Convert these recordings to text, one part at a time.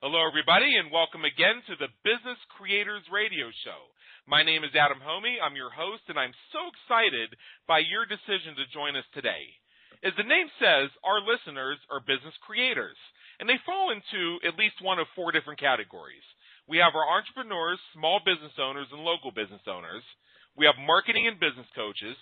Hello, everybody, and welcome again to the Business Creators Radio Show. My name is Adam Hommey. I'm your host, and I'm so excited by your decision to join us today. As the name says, our listeners are business creators, and they fall into at least one of four different categories. We have our entrepreneurs, small business owners, and local business owners. We have marketing and business coaches.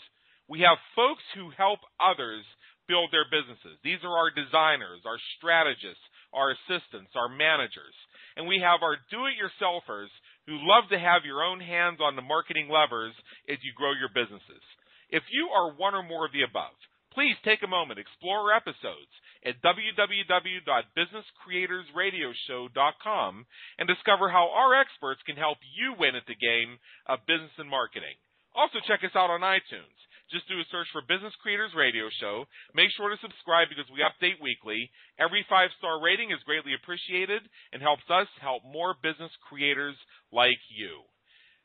We have folks who help others build their businesses. These are our designers, our strategists, our assistants, our managers. And we have our do-it-yourselfers who love to have your own hands on the marketing levers as you grow your businesses. If you are one or more of the above, please take a moment, explore our episodes at www.businesscreatorsradioshow.com and discover how our experts can help you win at the game of business and marketing. Also check us out on iTunes. Just do a search for Business Creators Radio Show. Make sure to subscribe because we update weekly. Every five star rating is greatly appreciated and helps us help more business creators like you.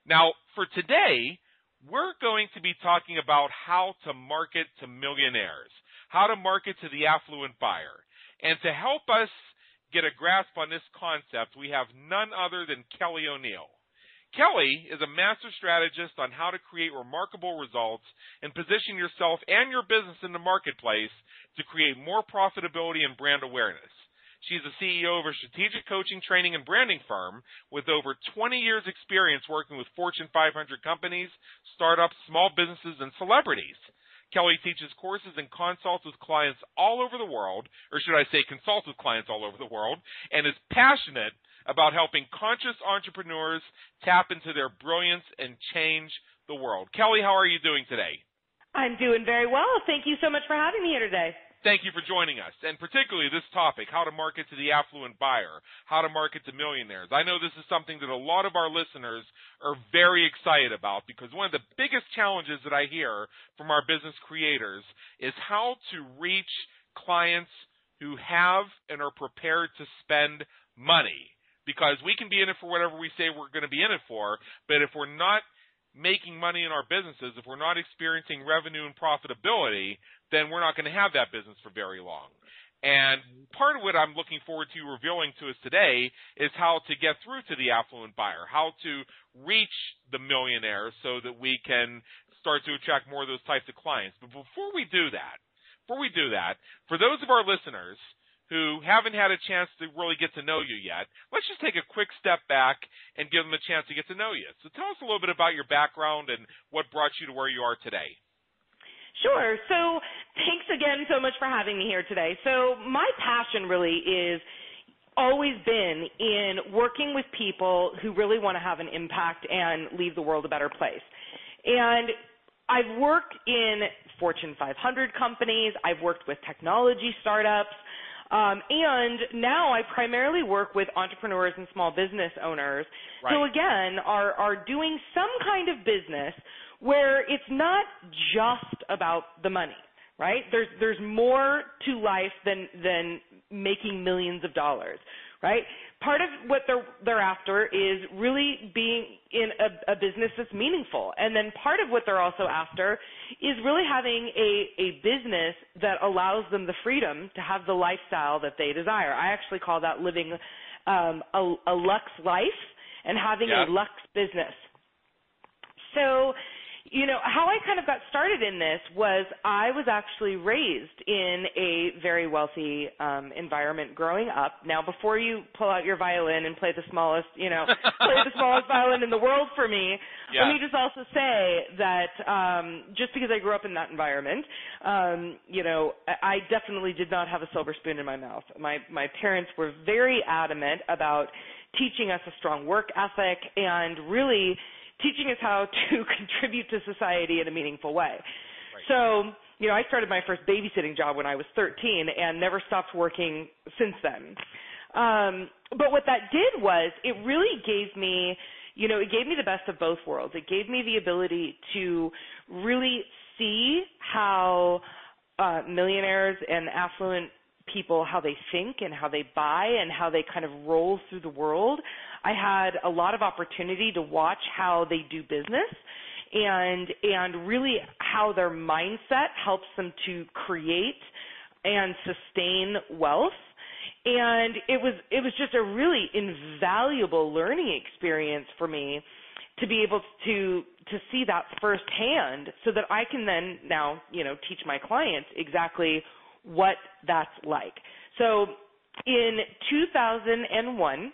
Now, for today, we're going to be talking about how to market to millionaires, how to market to the affluent buyer. And to help us get a grasp on this concept, we have none other than Kelly O'Neill. Kelly is a master strategist on how to create remarkable results and position yourself and your business in the marketplace to create more profitability and brand awareness. She's the CEO of a strategic coaching, training, and branding firm with over 20 years experience working with Fortune 500 companies, startups, small businesses, and celebrities. Kelly teaches courses and consults with clients all over the world, or should I say consults with clients all over the world, and is passionate about helping conscious entrepreneurs tap into their brilliance and change the world. Kelly, how are you doing today? I'm doing very well. Thank you so much for having me here today. Thank you for joining us, and particularly this topic, how to market to the affluent buyer, how to market to millionaires. I know this is something that a lot of our listeners are very excited about because one of the biggest challenges that I hear from our business creators is how to reach clients who have and are prepared to spend money because we can be in it for whatever we say we're going to be in it for, but if we're not making money in our businesses, if we're not experiencing revenue and profitability, then we're not going to have that business for very long. And part of what I'm looking forward to revealing to us today is how to get through to the affluent buyer, how to reach the millionaire so that we can start to attract more of those types of clients. But before we do that, before we do that, for those of our listeners who haven't had a chance to really get to know you yet, let's just take a quick step back and give them a chance to get to know you. So tell us a little bit about your background and what brought you to where you are today. Sure. So thanks again so much for having me here today. So my passion really is always been in working with people who really want to have an impact and leave the world a better place. And I've worked in Fortune 500 companies, I've worked with technology startups, um, and now I primarily work with entrepreneurs and small business owners right. who, again, are, are doing some kind of business where it's not just about the money, right? There's, there's more to life than, than making millions of dollars, right? Part of what they're, they're after is really being in a, a business that's meaningful. And then part of what they're also after is really having a, a business that allows them the freedom to have the lifestyle that they desire. I actually call that living um, a, a lux life and having yeah. a lux business. So you know, how I kind of got started in this was I was actually raised in a very wealthy um environment growing up. Now before you pull out your violin and play the smallest, you know, play the smallest violin in the world for me, yeah. let me just also say that um just because I grew up in that environment, um, you know, I definitely did not have a silver spoon in my mouth. My my parents were very adamant about teaching us a strong work ethic and really teaching us how to contribute to society in a meaningful way. Right. So, you know, I started my first babysitting job when I was 13 and never stopped working since then. Um, but what that did was it really gave me, you know, it gave me the best of both worlds. It gave me the ability to really see how uh, millionaires and affluent people how they think and how they buy and how they kind of roll through the world. I had a lot of opportunity to watch how they do business and and really how their mindset helps them to create and sustain wealth and it was it was just a really invaluable learning experience for me to be able to to see that firsthand so that I can then now, you know, teach my clients exactly what that's like. So in 2001,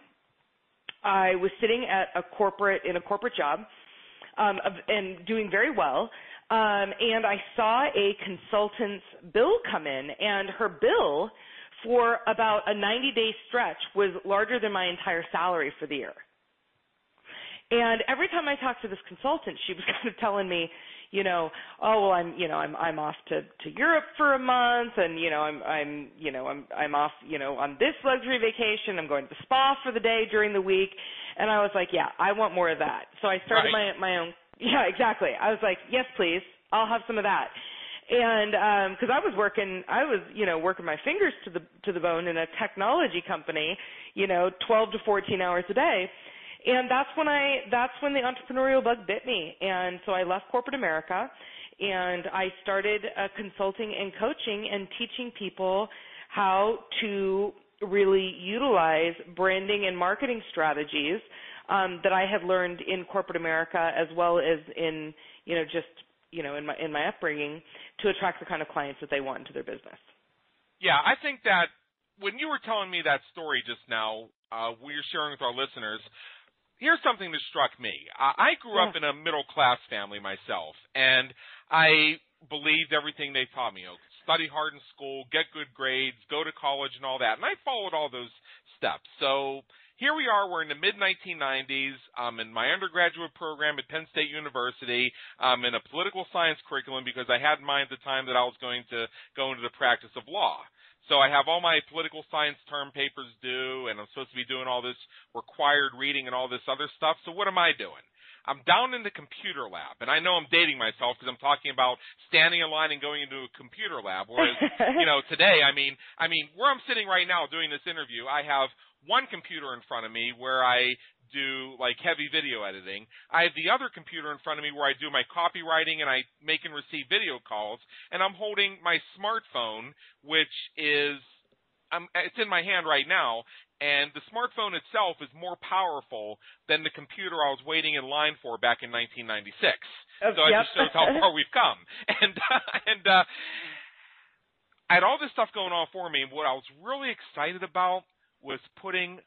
I was sitting at a corporate in a corporate job um, and doing very well. Um, and I saw a consultant's bill come in, and her bill for about a 90 day stretch was larger than my entire salary for the year. And every time I talked to this consultant, she was kind of telling me, you know, oh well, I'm, you know, I'm I'm off to to Europe for a month, and you know, I'm I'm you know I'm I'm off, you know, on this luxury vacation. I'm going to the spa for the day during the week, and I was like, yeah, I want more of that. So I started right. my my own. Yeah, exactly. I was like, yes, please, I'll have some of that and um because I was working I was you know working my fingers to the to the bone in a technology company you know 12 to 14 hours a day and that's when I that's when the entrepreneurial bug bit me and so I left corporate America and I started uh, consulting and coaching and teaching people how to really utilize branding and marketing strategies um, that I had learned in corporate America as well as in you know just you know in my in my upbringing to attract the kind of clients that they want into their business. Yeah, I think that when you were telling me that story just now, uh, we are sharing with our listeners. Here's something that struck me. I grew yeah. up in a middle class family myself, and I believed everything they taught me. You know, study hard in school, get good grades, go to college, and all that. And I followed all those steps. So here we are. We're in the mid 1990s. I'm in my undergraduate program at Penn State University. I'm in a political science curriculum because I had in mind at the time that I was going to go into the practice of law. So I have all my political science term papers due, and I'm supposed to be doing all this required reading and all this other stuff. So what am I doing? I'm down in the computer lab, and I know I'm dating myself because I'm talking about standing in line and going into a computer lab. Whereas, you know, today, I mean, I mean, where I'm sitting right now doing this interview, I have one computer in front of me where I do like heavy video editing. I have the other computer in front of me where I do my copywriting and I make and receive video calls. And I'm holding my smartphone, which is I'm, it's in my hand right now, and the smartphone itself is more powerful than the computer I was waiting in line for back in 1996. Uh, so yep. it just shows how far we've come. And uh, and uh, I had all this stuff going on for me, and what I was really excited about was putting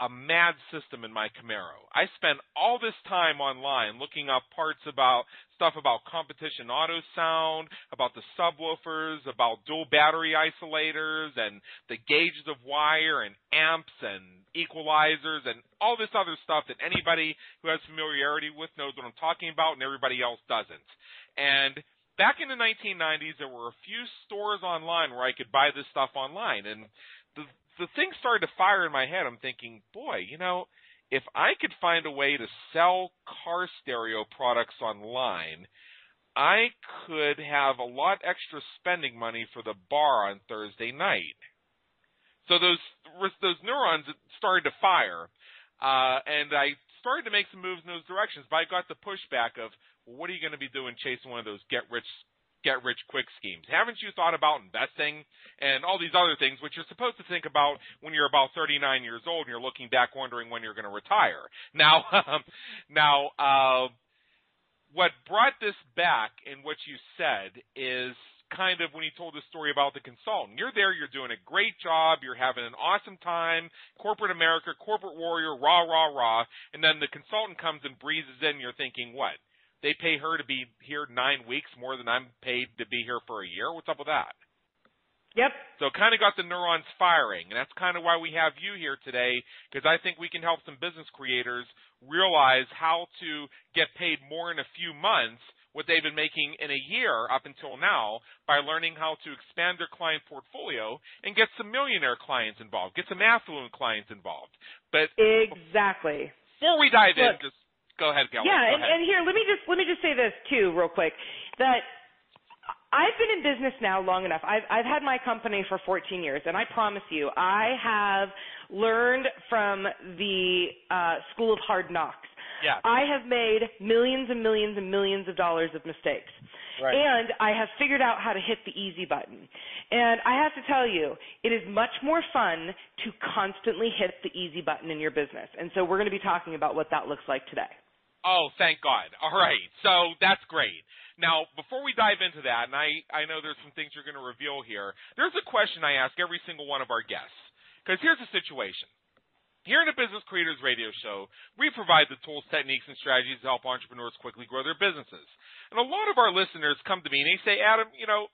a mad system in my Camaro. I spent all this time online looking up parts about stuff about competition auto sound, about the subwoofers, about dual battery isolators and the gauges of wire and amps and equalizers and all this other stuff that anybody who has familiarity with knows what I'm talking about and everybody else doesn't. And back in the 1990s there were a few stores online where I could buy this stuff online and the the thing started to fire in my head. I'm thinking, boy, you know, if I could find a way to sell car stereo products online, I could have a lot extra spending money for the bar on Thursday night. So those those neurons started to fire, uh, and I started to make some moves in those directions. But I got the pushback of, well, what are you going to be doing chasing one of those get rich get rich quick schemes. Haven't you thought about investing and all these other things which you're supposed to think about when you're about 39 years old and you're looking back wondering when you're going to retire? Now, um, now, uh, what brought this back in what you said is kind of when you told the story about the consultant. You're there, you're doing a great job, you're having an awesome time, corporate America, corporate warrior, rah, rah, rah, and then the consultant comes and breezes in, you're thinking, what? They pay her to be here nine weeks more than I'm paid to be here for a year. What's up with that? Yep. So it kind of got the neurons firing, and that's kind of why we have you here today, because I think we can help some business creators realize how to get paid more in a few months what they've been making in a year up until now by learning how to expand their client portfolio and get some millionaire clients involved, get some affluent clients involved. But exactly. Before we dive Look, in, just Go ahead, Kelly. Yeah, Go and, ahead. and here let me just let me just say this too, real quick, that I've been in business now long enough. I've I've had my company for 14 years, and I promise you, I have learned from the uh, school of hard knocks. Yeah. I have made millions and millions and millions of dollars of mistakes. Right. And I have figured out how to hit the easy button. And I have to tell you, it is much more fun to constantly hit the easy button in your business. And so we're going to be talking about what that looks like today. Oh, thank God. All right. So that's great. Now, before we dive into that, and I, I know there's some things you're going to reveal here, there's a question I ask every single one of our guests. Because here's the situation. Here in the Business Creators Radio Show, we provide the tools, techniques, and strategies to help entrepreneurs quickly grow their businesses. And a lot of our listeners come to me and they say, Adam, you know,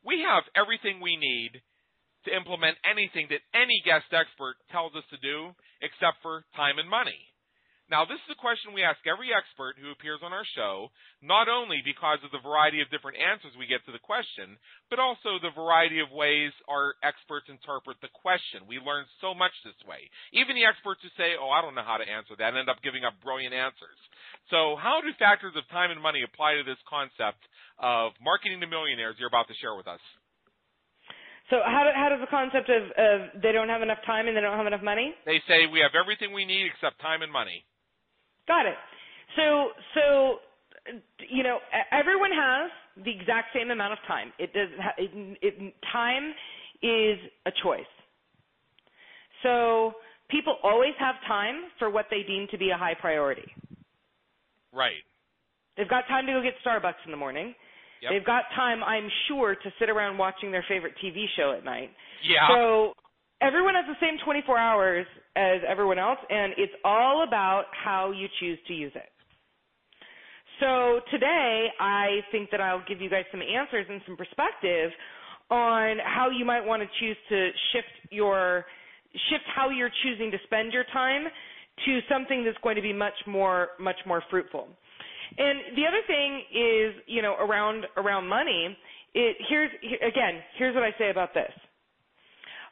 we have everything we need to implement anything that any guest expert tells us to do except for time and money. Now, this is a question we ask every expert who appears on our show, not only because of the variety of different answers we get to the question, but also the variety of ways our experts interpret the question. We learn so much this way. Even the experts who say, oh, I don't know how to answer that, end up giving up brilliant answers. So, how do factors of time and money apply to this concept of marketing to millionaires you're about to share with us? So how, do, how does the concept of, of they don't have enough time and they don't have enough money? They say we have everything we need except time and money. Got it. So, so you know, everyone has the exact same amount of time. It does. It, it, time is a choice. So people always have time for what they deem to be a high priority. Right. They've got time to go get Starbucks in the morning. Yep. They've got time, I'm sure, to sit around watching their favorite TV show at night. Yeah. So everyone has the same 24 hours as everyone else, and it's all about how you choose to use it. So today, I think that I'll give you guys some answers and some perspective on how you might want to choose to shift your shift how you're choosing to spend your time to something that's going to be much more much more fruitful. And the other thing is, you know, around around money. It here's again, here's what I say about this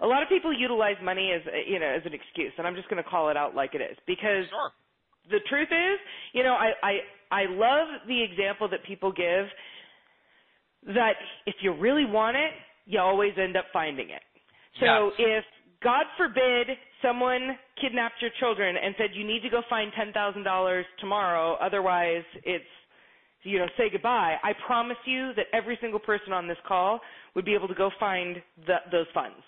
a lot of people utilize money as you know as an excuse, and I'm just going to call it out like it is because sure. the truth is, you know, I I I love the example that people give that if you really want it, you always end up finding it. So yes. if God forbid someone kidnapped your children and said you need to go find ten thousand dollars tomorrow, otherwise it's you know say goodbye. I promise you that every single person on this call would be able to go find the, those funds.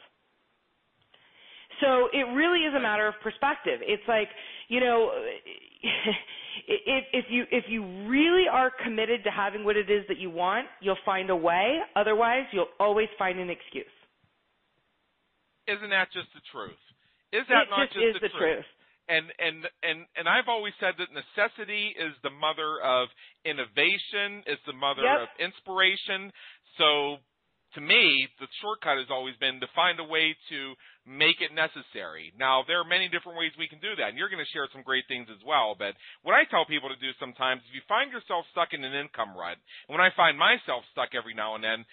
So it really is a matter of perspective. It's like, you know, if, if you if you really are committed to having what it is that you want, you'll find a way. Otherwise, you'll always find an excuse. Isn't that just the truth? Is that it not just, just is the, the truth? And and and and I've always said that necessity is the mother of innovation, is the mother yep. of inspiration. So to me, the shortcut has always been to find a way to make it necessary. Now, there are many different ways we can do that, and you're going to share some great things as well. But what I tell people to do sometimes, if you find yourself stuck in an income rut, and when I find myself stuck every now and then,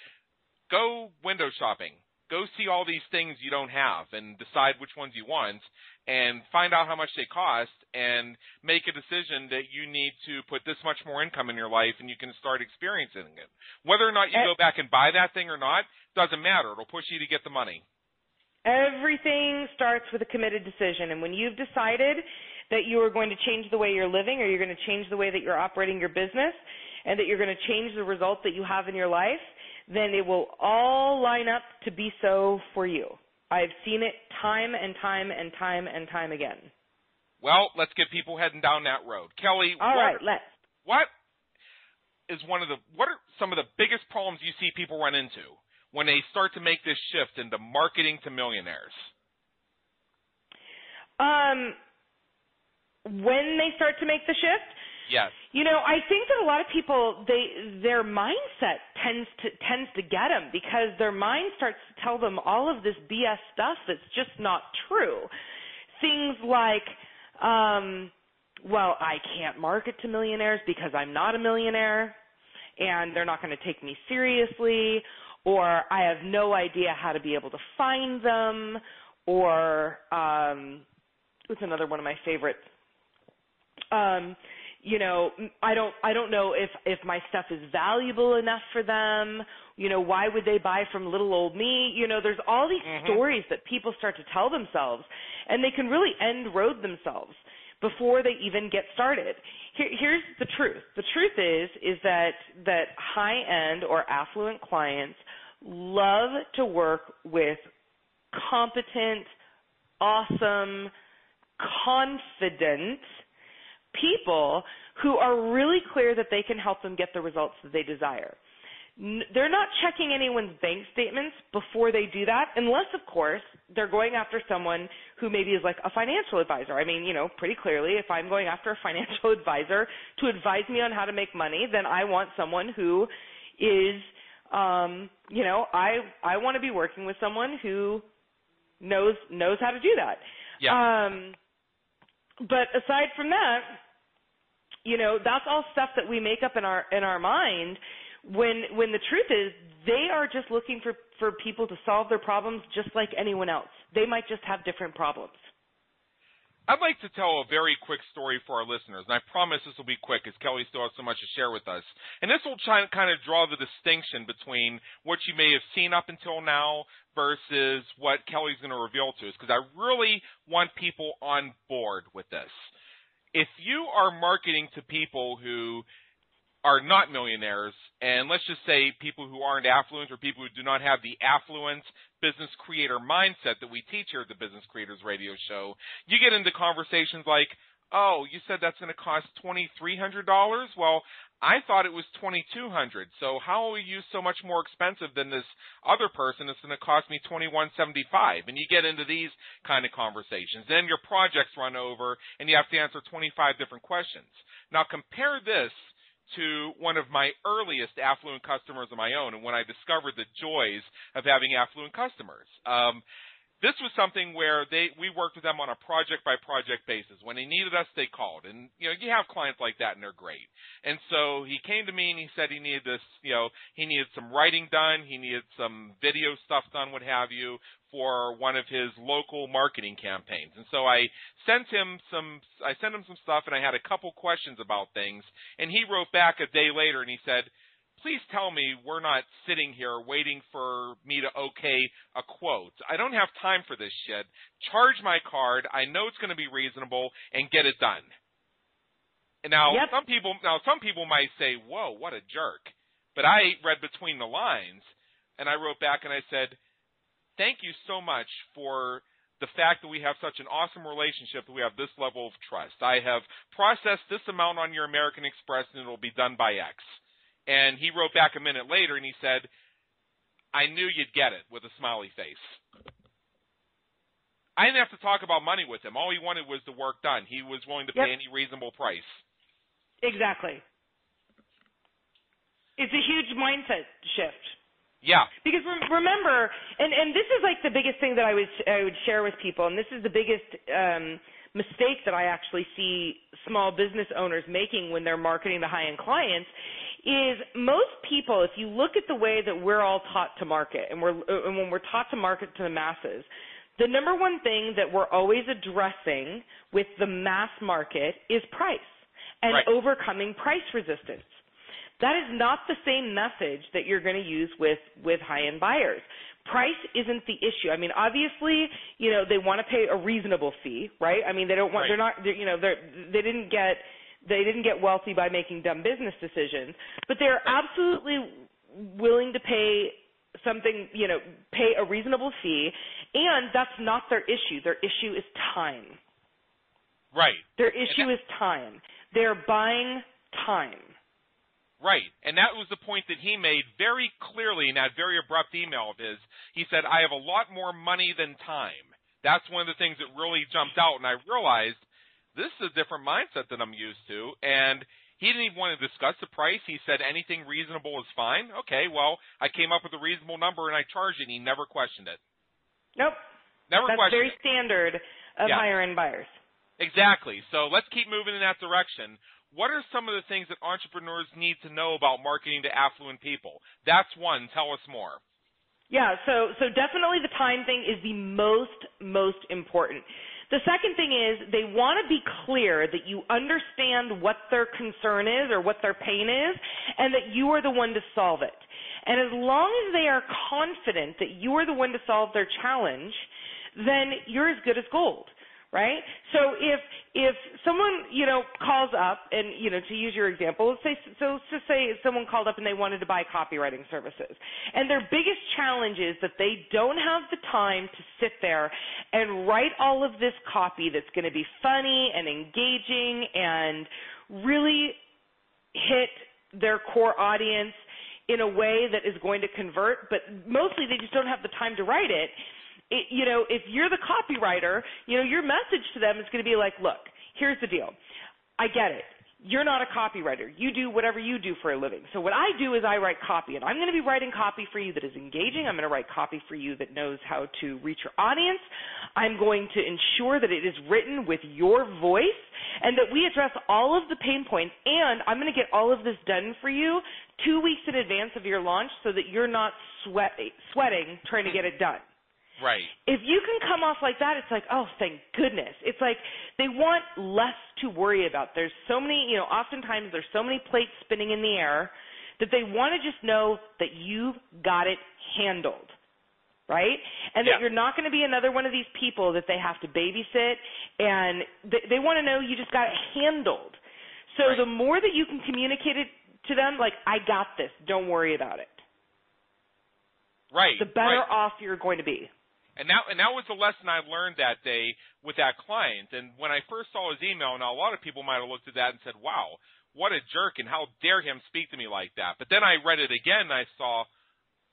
go window shopping. Go see all these things you don't have and decide which ones you want and find out how much they cost and make a decision that you need to put this much more income in your life and you can start experiencing it. Whether or not you eh go back and buy that thing or not doesn't matter. It'll push you to get the money. Everything starts with a committed decision and when you've decided that you are going to change the way you're living or you're going to change the way that you're operating your business and that you're going to change the result that you have in your life, then it will all line up to be so for you. I've seen it time and time and time and time again. Well, let's get people heading down that road. Kelly, all what, right, let's. What is one of the what are some of the biggest problems you see people run into when they start to make this shift into marketing to millionaires? Um when they start to make the shift, Yes. You know, I think that a lot of people they their mindset tends to tends to get them because their mind starts to tell them all of this BS stuff that's just not true. Things like um well, I can't market to millionaires because I'm not a millionaire and they're not going to take me seriously or I have no idea how to be able to find them or um what's another one of my favorites um you know i don't i don't know if if my stuff is valuable enough for them you know why would they buy from little old me you know there's all these mm-hmm. stories that people start to tell themselves and they can really end road themselves before they even get started. Here, here's the truth. The truth is is that that high end or affluent clients love to work with competent, awesome, confident people who are really clear that they can help them get the results that they desire they're not checking anyone's bank statements before they do that, unless, of course, they're going after someone who maybe is like a financial advisor. I mean, you know, pretty clearly, if I'm going after a financial advisor to advise me on how to make money, then I want someone who is, um, you know, I I want to be working with someone who knows knows how to do that. Yeah. Um, but aside from that, you know, that's all stuff that we make up in our in our mind when when the truth is they are just looking for for people to solve their problems just like anyone else. They might just have different problems. I'd like to tell a very quick story for our listeners, and I promise this will be quick, as Kelly still has so much to share with us. And this will try kind of draw the distinction between what you may have seen up until now versus what Kelly's going to reveal to us, because I really want people on board with this. If you are marketing to people who are not millionaires, and let's just say people who aren't affluent or people who do not have the affluent business creator mindset that we teach here at the Business Creators Radio Show, you get into conversations like, "Oh, you said that's going to cost twenty three hundred dollars. Well, I thought it was twenty two hundred. So how are you so much more expensive than this other person that's going to cost me twenty one seventy five? And you get into these kind of conversations. Then your projects run over, and you have to answer twenty five different questions. Now compare this to one of my earliest affluent customers of my own and when I discovered the joys of having affluent customers. Um, this was something where they we worked with them on a project by project basis. When they needed us, they called, and you know you have clients like that, and they're great. And so he came to me and he said he needed this, you know, he needed some writing done, he needed some video stuff done, what have you, for one of his local marketing campaigns. And so I sent him some I sent him some stuff and I had a couple questions about things and he wrote back a day later and he said, "Please tell me we're not sitting here waiting for me to okay a quote. I don't have time for this shit. Charge my card. I know it's going to be reasonable and get it done." And now yep. some people now some people might say, "Whoa, what a jerk." But I read between the lines and I wrote back and I said, thank you so much for the fact that we have such an awesome relationship that we have this level of trust. I have processed this amount on your American Express and it'll be done by X. And he wrote back a minute later and he said, I knew you'd get it with a smiley face. I didn't have to talk about money with him. All he wanted was the work done. He was willing to yep. pay any reasonable price. Exactly. It's a huge mindset shift. Yeah. Because remember, and and this is like the biggest thing that I would I would share with people, and this is the biggest um, mistake that I actually see small business owners making when they're marketing to high end clients. Is most people, if you look at the way that we're all taught to market, and we're uh, and when we're taught to market to the masses, the number one thing that we're always addressing with the mass market is price and right. overcoming price resistance. That is not the same message that you're going to use with with high-end buyers. Price isn't the issue. I mean, obviously, you know, they want to pay a reasonable fee, right? I mean, they don't want right. they're not they're, you know, they're they didn't get they didn't get wealthy by making dumb business decisions, but they're absolutely willing to pay something, you know, pay a reasonable fee, and that's not their issue. Their issue is time. Right. Their issue that, is time. They're buying time. Right. And that was the point that he made very clearly in that very abrupt email of his. He said, I have a lot more money than time. That's one of the things that really jumped out. And I realized this is a different mindset than I'm used to. And he didn't even want to discuss the price. He said anything reasonable is fine. Okay, well, I came up with a reasonable number and I charged it. And he never questioned it. Nope. Never That's questioned very it. standard of yeah. higher end buyers. Exactly. So let's keep moving in that direction what are some of the things that entrepreneurs need to know about marketing to affluent people? That's one. Tell us more. Yeah, so so definitely the time thing is the most most important. The second thing is they want to be clear that you understand what their concern is or what their pain is and that you are the one to solve it. And as long as they are confident that you are the one to solve their challenge, then you're as good as gold right? So if if someone you know calls up and you know to use your example, let's say so let's just say someone called up and they wanted to buy copywriting services, and their biggest challenge is that they don't have the time to sit there and write all of this copy that's going to be funny and engaging and really hit their core audience in a way that is going to convert, but mostly they just don't have the time to write it it, you know, if you're the copywriter, you know, your message to them is going to be like, look, here's the deal. I get it. You're not a copywriter. You do whatever you do for a living. So what I do is I write copy, and I'm going to be writing copy for you that is engaging. I'm going to write copy for you that knows how to reach your audience. I'm going to ensure that it is written with your voice and that we address all of the pain points. And I'm going to get all of this done for you two weeks in advance of your launch so that you're not sweat, sweating trying to get it done. Right. If you can come off like that, it's like, oh, thank goodness. It's like they want less to worry about. There's so many, you know, oftentimes there's so many plates spinning in the air that they want to just know that you've got it handled. Right? And yeah. that you're not going to be another one of these people that they have to babysit and they, they want to know you just got it handled. So right. the more that you can communicate it to them, like, I got this, don't worry about it. Right. The better right. off you're going to be. And that and that was the lesson I learned that day with that client. And when I first saw his email, now a lot of people might have looked at that and said, "Wow, what a jerk!" and how dare him speak to me like that. But then I read it again and I saw,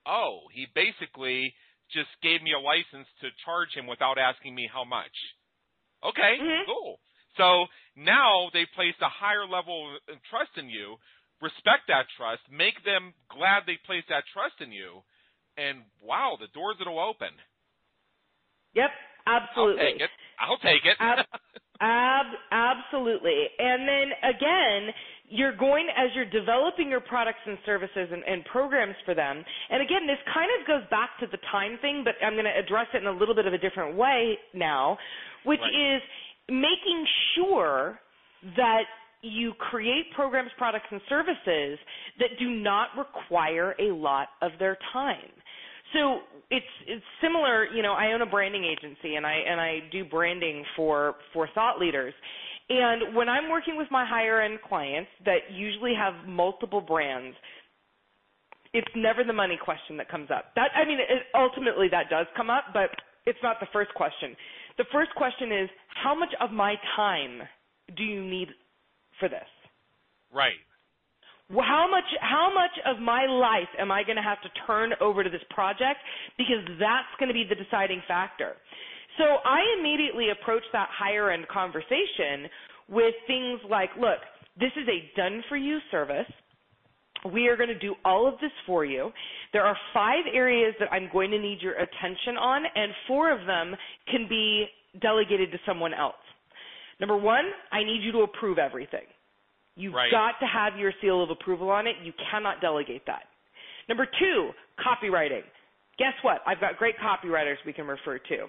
oh, he basically just gave me a license to charge him without asking me how much. Okay, mm-hmm. cool. So now they placed a higher level of trust in you. Respect that trust. Make them glad they placed that trust in you. And wow, the doors that'll open. Yep, absolutely. I'll take it. I'll take it. ab- ab- absolutely. And then again, you're going as you're developing your products and services and, and, programs for them. And again, this kind of goes back to the time thing, but I'm going to address it in a little bit of a different way now, which right. is making sure that you create programs, products, and services that do not require a lot of their time. So it's it's similar. You know, I own a branding agency, and I and I do branding for for thought leaders. And when I'm working with my higher end clients that usually have multiple brands, it's never the money question that comes up. That I mean, it, ultimately that does come up, but it's not the first question. The first question is, how much of my time do you need for this? Right how much how much of my life am I going to have to turn over to this project because that's going to be the deciding factor. So I immediately approach that higher end conversation with things like, look, this is a done for you service. We are going to do all of this for you. There are five areas that I'm going to need your attention on, and four of them can be delegated to someone else. Number one, I need you to approve everything. You've right. got to have your seal of approval on it. You cannot delegate that. Number two, copywriting. Guess what? I've got great copywriters we can refer to.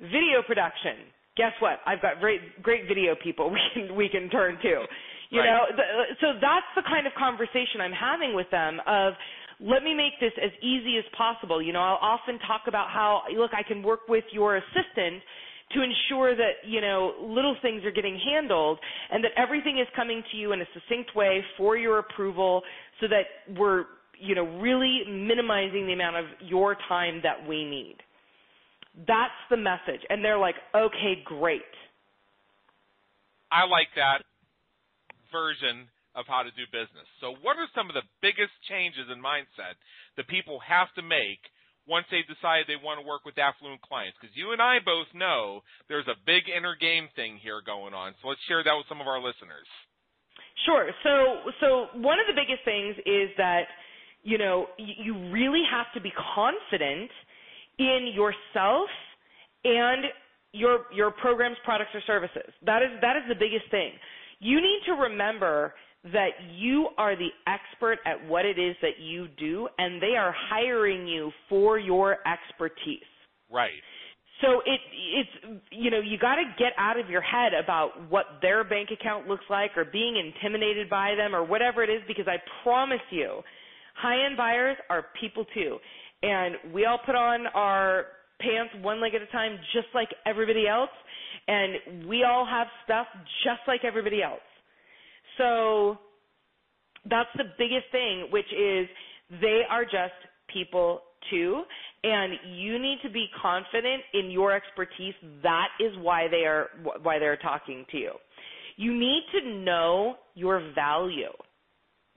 Video production. Guess what? I've got great great video people we can we can turn to. You right. know, the, so that's the kind of conversation I'm having with them of let me make this as easy as possible. You know, I'll often talk about how look, I can work with your assistant to ensure that you know little things are getting handled and that everything is coming to you in a succinct way for your approval so that we're you know really minimizing the amount of your time that we need. That's the message. And they're like okay great. I like that version of how to do business. So what are some of the biggest changes in mindset that people have to make once they decide they want to work with affluent clients? Because you and I both know there's a big inner game thing here going on. So let's share that with some of our listeners. Sure. So, so one of the biggest things is that you know you really have to be confident in yourself and your your programs, products, or services. That is that is the biggest thing. You need to remember that you are the expert at what it is that you do and they are hiring you for your expertise. Right. So it it's you know you got to get out of your head about what their bank account looks like or being intimidated by them or whatever it is because I promise you high-end buyers are people too and we all put on our pants one leg at a time just like everybody else and we all have stuff just like everybody else. So that's the biggest thing, which is they are just people too, and you need to be confident in your expertise. That is why they are why they're talking to you. You need to know your value.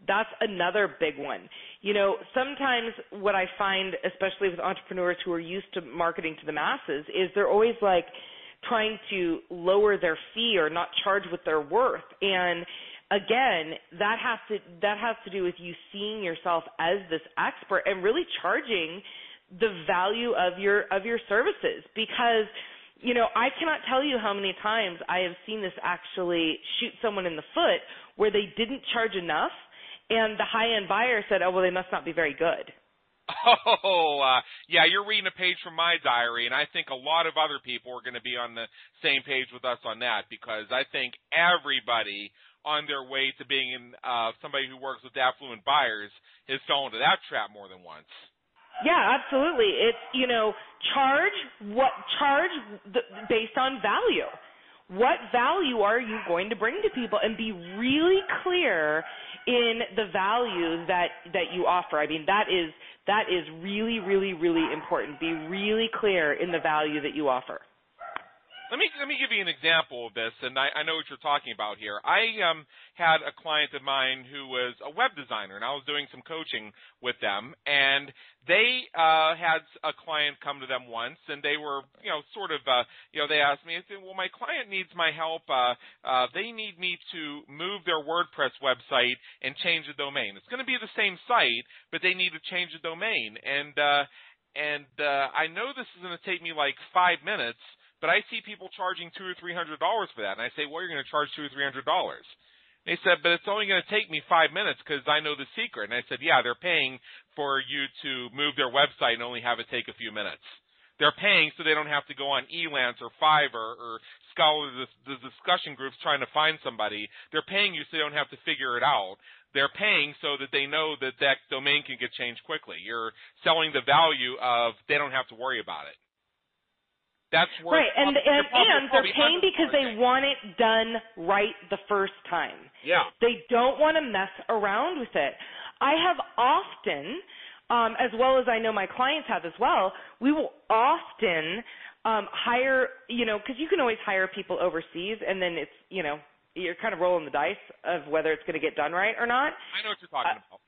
That's another big one. You know, sometimes what I find, especially with entrepreneurs who are used to marketing to the masses, is they're always like trying to lower their fee or not charge what they're worth. And again, that has to that has to do with you seeing yourself as this expert and really charging the value of your of your services because you know, I cannot tell you how many times I have seen this actually shoot someone in the foot where they didn't charge enough and the high end buyer said, "Oh, well they must not be very good." Oh, uh, yeah, you're reading a page from my diary, and I think a lot of other people are going to be on the same page with us on that because I think everybody on their way to being in, uh, somebody who works with affluent buyers has fallen into that trap more than once. Yeah, absolutely. It's you know charge what charge the, based on value. What value are you going to bring to people, and be really clear in the value that that you offer. I mean that is that is really really really important. Be really clear in the value that you offer. Let me let me give you an example of this, and I, I know what you're talking about here. I um, had a client of mine who was a web designer, and I was doing some coaching with them, and they uh, had a client come to them once, and they were, you know, sort of, uh, you know, they asked me, I said, well, my client needs my help. Uh, uh, they need me to move their WordPress website and change the domain. It's going to be the same site, but they need to change the domain, and uh, and uh, I know this is going to take me like five minutes but I see people charging two or three hundred dollars for that, and I say, well, you're going to charge two or three hundred dollars. They said, but it's only going to take me five minutes because I know the secret. And I said, yeah, they're paying for you to move their website and only have it take a few minutes. They're paying so they don't have to go on Elance or Fiverr or the, the discussion groups trying to find somebody. They're paying you so they don't have to figure it out. They're paying so that they know that that domain can get changed quickly. You're selling the value of they don't have to worry about it. That's where right, and and, and they're paying because they want it done right the first time. Yeah, they don't want to mess around with it. I have often, um, as well as I know my clients have as well. We will often um, hire, you know, because you can always hire people overseas, and then it's, you know, you're kind of rolling the dice of whether it's going to get done right or not. I know what you're talking uh, about.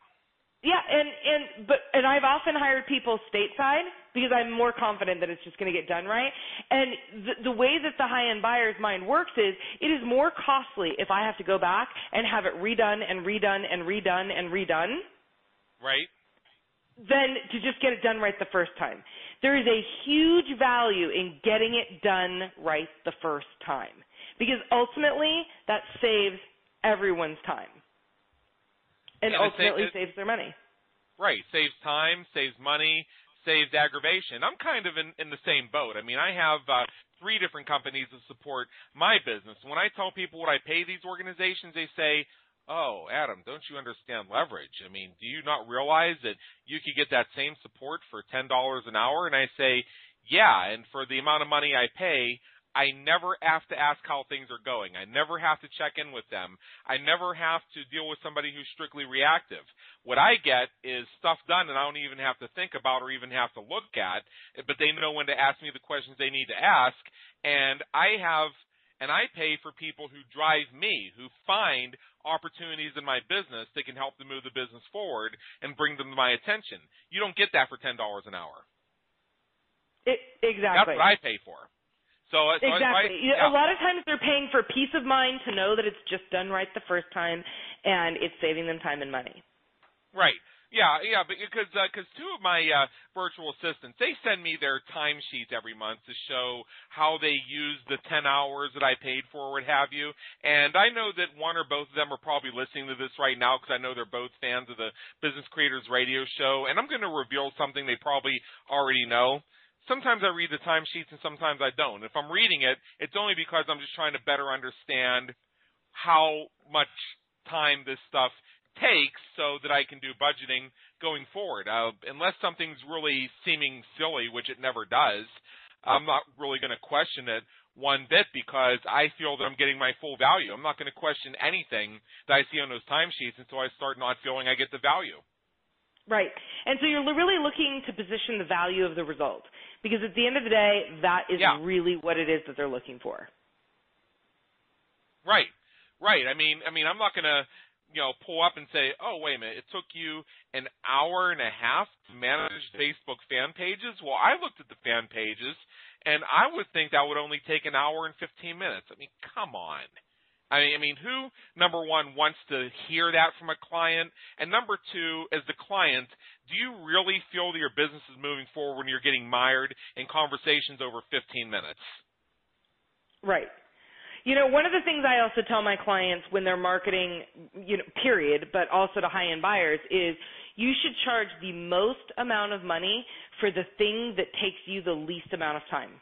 Yeah, and and but and I've often hired people stateside because I'm more confident that it's just going to get done right. And the, the way that the high end buyer's mind works is it is more costly if I have to go back and have it redone and redone and redone and redone. Right. Than to just get it done right the first time. There is a huge value in getting it done right the first time because ultimately that saves everyone's time and yeah, ultimately saves their money. Right, saves time, saves money, saves aggravation. I'm kind of in, in the same boat. I mean, I have uh, three different companies that support my business. When I tell people what I pay these organizations, they say, "Oh, Adam, don't you understand leverage? I mean, do you not realize that you could get that same support for ten dollars an hour?" And I say, "Yeah, and for the amount of money I pay, I never have to ask how things are going. I never have to check in with them. I never have to deal with somebody who's strictly reactive. What I get is stuff done and I don't even have to think about or even have to look at, but they know when to ask me the questions they need to ask. And I have, and I pay for people who drive me, who find opportunities in my business that can help to move the business forward and bring them to my attention. You don't get that for $10 an hour. It, exactly. That's what I pay for. So, exactly. yeah. A lot of times they're paying for peace of mind to know that it's just done right the first time, and it's saving them time and money. Right. Yeah, yeah, but because because uh, two of my uh, virtual assistants, they send me their timesheets every month to show how they use the ten hours that I paid for, what have you. And I know that one or both of them are probably listening to this right now because I know they're both fans of the Business Creators Radio Show. And I'm going to reveal something they probably already know sometimes I read the timesheets and sometimes I don't. If I'm reading it, it's only because I'm just trying to better understand how much time this stuff takes so that I can do budgeting going forward. Uh, unless something's really seeming silly, which it never does, I'm not really going to question it one bit because I feel that I'm getting my full value. I'm not going to question anything that I see on those timesheets until I start not feeling I get the value. Right. And so you're really looking to position the value of the result because at the end of the day, that is yeah. really what it is that they're looking for. Right. Right. I mean, I mean, I'm not going to, you know, pull up and say, "Oh, wait a minute, it took you an hour and a half to manage Facebook fan pages." Well, I looked at the fan pages, and I would think that would only take an hour and 15 minutes. I mean, come on. I mean, I mean, who number one wants to hear that from a client, and number two, as the client, do you really feel that your business is moving forward when you're getting mired in conversations over 15 minutes? Right. You know, one of the things I also tell my clients when they're marketing, you know, period, but also to high-end buyers is you should charge the most amount of money for the thing that takes you the least amount of time.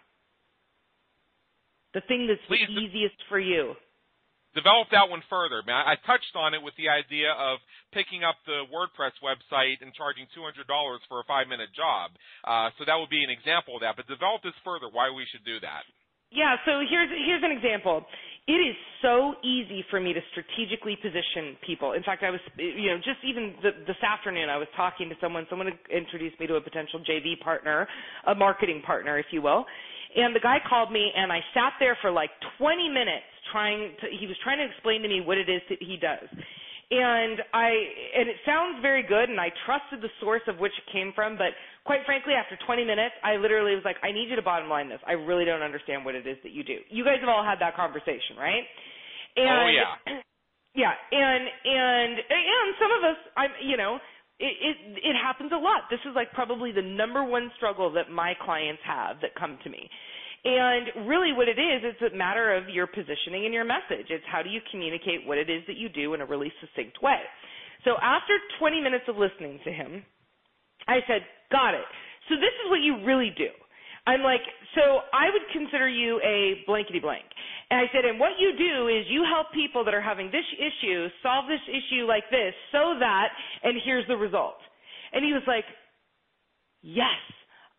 The thing that's the easiest for you develop that one further. I, I touched on it with the idea of picking up the WordPress website and charging $200 for a five minute job. Uh, so that would be an example of that. But develop this further, why we should do that. Yeah, so here's here's an example. It is so easy for me to strategically position people. In fact, I was, you know, just even this afternoon, I was talking to someone. Someone introduced me to a potential JV partner, a marketing partner, if you will. And the guy called me, and I sat there for like 20 minutes trying to. He was trying to explain to me what it is that he does. And I, and it sounds very good, and I trusted the source of which it came from. But quite frankly, after 20 minutes, I literally was like, I need you to bottom line this. I really don't understand what it is that you do. You guys have all had that conversation, right? Oh, and, oh yeah. Yeah, and and and some of us, I'm, you know, it, it it happens a lot. This is like probably the number one struggle that my clients have that come to me. And really what it is, it's a matter of your positioning and your message. It's how do you communicate what it is that you do in a really succinct way. So after 20 minutes of listening to him, I said, got it. So this is what you really do. I'm like, so I would consider you a blankety blank. And I said, and what you do is you help people that are having this issue solve this issue like this so that, and here's the result. And he was like, yes.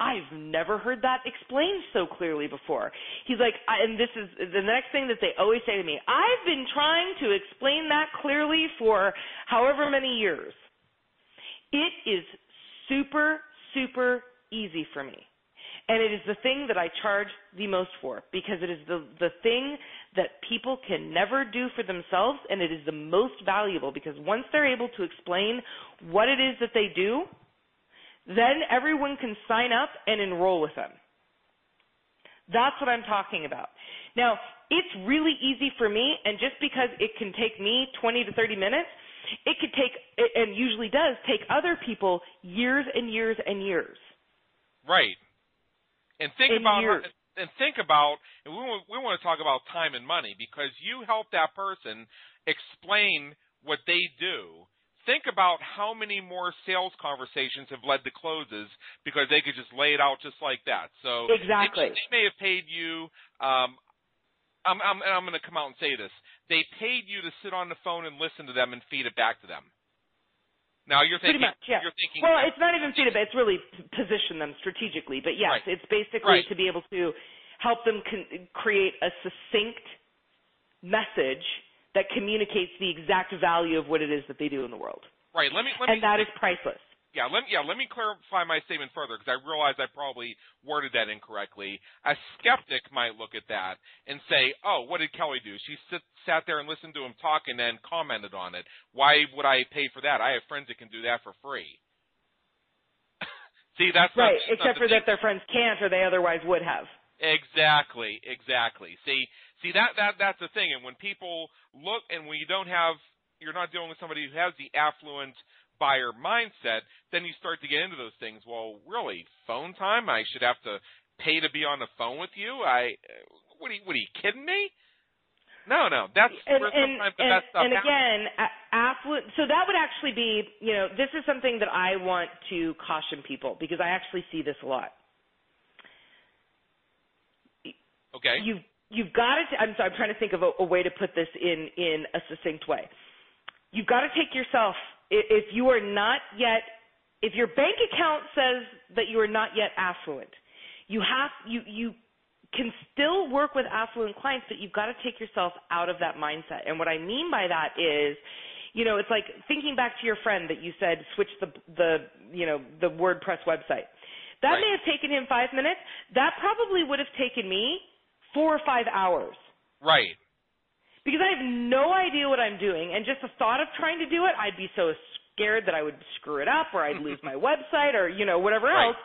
I've never heard that explained so clearly before. He's like, and this is the next thing that they always say to me. I've been trying to explain that clearly for however many years. It is super, super easy for me. And it is the thing that I charge the most for because it is the, the thing that people can never do for themselves and it is the most valuable because once they're able to explain what it is that they do, then everyone can sign up and enroll with them. That's what I'm talking about. Now, it's really easy for me, and just because it can take me 20 to 30 minutes, it could take, and usually does, take other people years and years and years. Right and think in about years. and think about and we want, we want to talk about time and money because you help that person explain what they do think about how many more sales conversations have led to closes because they could just lay it out just like that so exactly they, they may have paid you um I'm, I'm, I'm going to come out and say this. They paid you to sit on the phone and listen to them and feed it back to them. Now you're thinking. Pretty much, yeah. You're thinking. Well, it's not even feed feedback. It's really position them strategically. But yes, right. it's basically right. to be able to help them con- create a succinct message that communicates the exact value of what it is that they do in the world. Right. Let me. Let me and that is priceless yeah, let me yeah, let me clarify my statement further because I realize I probably worded that incorrectly. A skeptic might look at that and say, "Oh, what did Kelly do? She sit, sat there and listened to him talk and then commented on it. Why would I pay for that? I have friends that can do that for free." See, that's right. Not, except not for that their friends can't, or they otherwise would have. Exactly, exactly. See, see that that that's the thing. And when people look, and when you don't have, you're not dealing with somebody who has the affluent buyer mindset, then you start to get into those things. Well, really, phone time? I should have to pay to be on the phone with you? I what are you, what are you kidding me? No, no, that's and, where and, sometimes the and, best stuff and again, affluent. So that would actually be, you know, this is something that I want to caution people because I actually see this a lot. Okay. You've you've got to. I'm sorry. I'm trying to think of a, a way to put this in in a succinct way. You've got to take yourself if you are not yet, if your bank account says that you are not yet affluent, you have, you, you can still work with affluent clients, but you've got to take yourself out of that mindset. And what I mean by that is, you know, it's like thinking back to your friend that you said switch the the you know the WordPress website. That Right. may have taken him five minutes. That probably would have taken me four or five hours Right. because I have no idea what I'm doing, and just the thought of trying to do it, I'd be so scared that I would screw it up, or I'd lose my website, or you know whatever Right. else.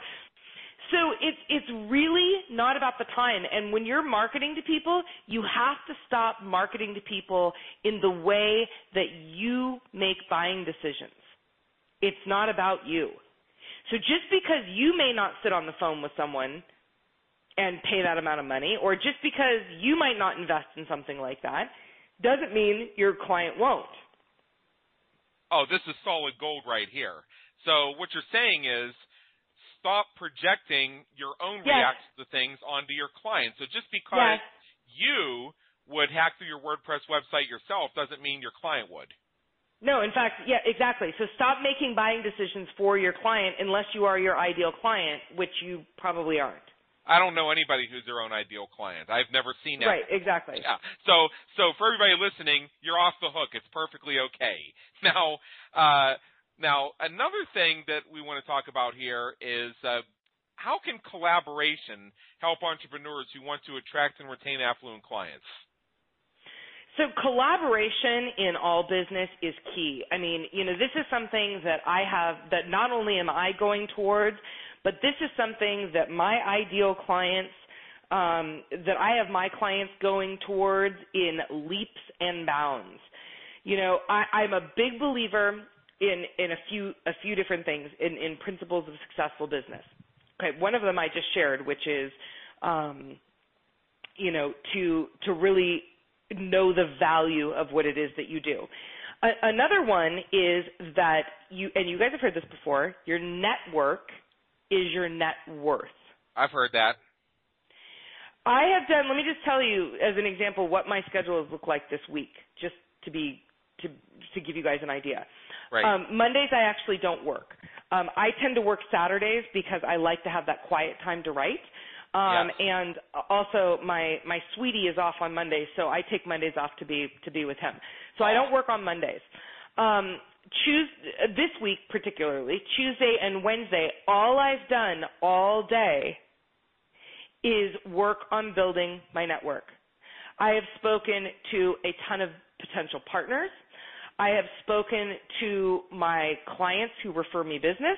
So it's it's really not about the time. And when you're marketing to people, you have to stop marketing to people in the way that you make buying decisions. It's not about you. So just because you may not sit on the phone with someone and pay that amount of money, or just because you might not invest in something like that, doesn't mean your client won't. Oh, this is solid gold right here. So what you're saying is stop projecting your own Yes. reactions to things onto your client. So just because Yes. you would hack through your WordPress website yourself doesn't mean your client would. No, in fact, yeah, exactly. So stop making buying decisions for your client unless you are your ideal client, which you probably aren't. I don't know anybody who's their own ideal client. I've never seen that. Right, exactly. Yeah. So so for everybody listening, you're off the hook. It's perfectly okay. Now, uh, now another thing that we want to talk about here is uh, how can collaboration help entrepreneurs who want to attract and retain affluent clients? So collaboration in all business is key. I mean, you know, this is something that I have that not only am I going towards, but this is something that my ideal clients um, that I have my clients going towards in leaps and bounds. You know, I, I'm a big believer in in a few a few different things in, in principles of successful business. Okay, one of them I just shared, which is, um, you know, to to really know the value of what it is that you do. Another one is that you and you guys have heard this before. Your network is your net worth. I've heard that. I have done. Let me just tell you, as an example, what my schedule has looked like this week, just to be to to give you guys an idea. Right. Um, Mondays I actually don't work. Um, I tend to work Saturdays because I like to have that quiet time to write. Um, Yes. And also my my sweetie is off on Mondays, so I take Mondays off to be to be with him. So I don't work on Mondays. Um, Tues this week particularly Tuesday and Wednesday, all I've done all day is work on building my network. I have spoken to a ton of potential partners. I have spoken to my clients who refer me business,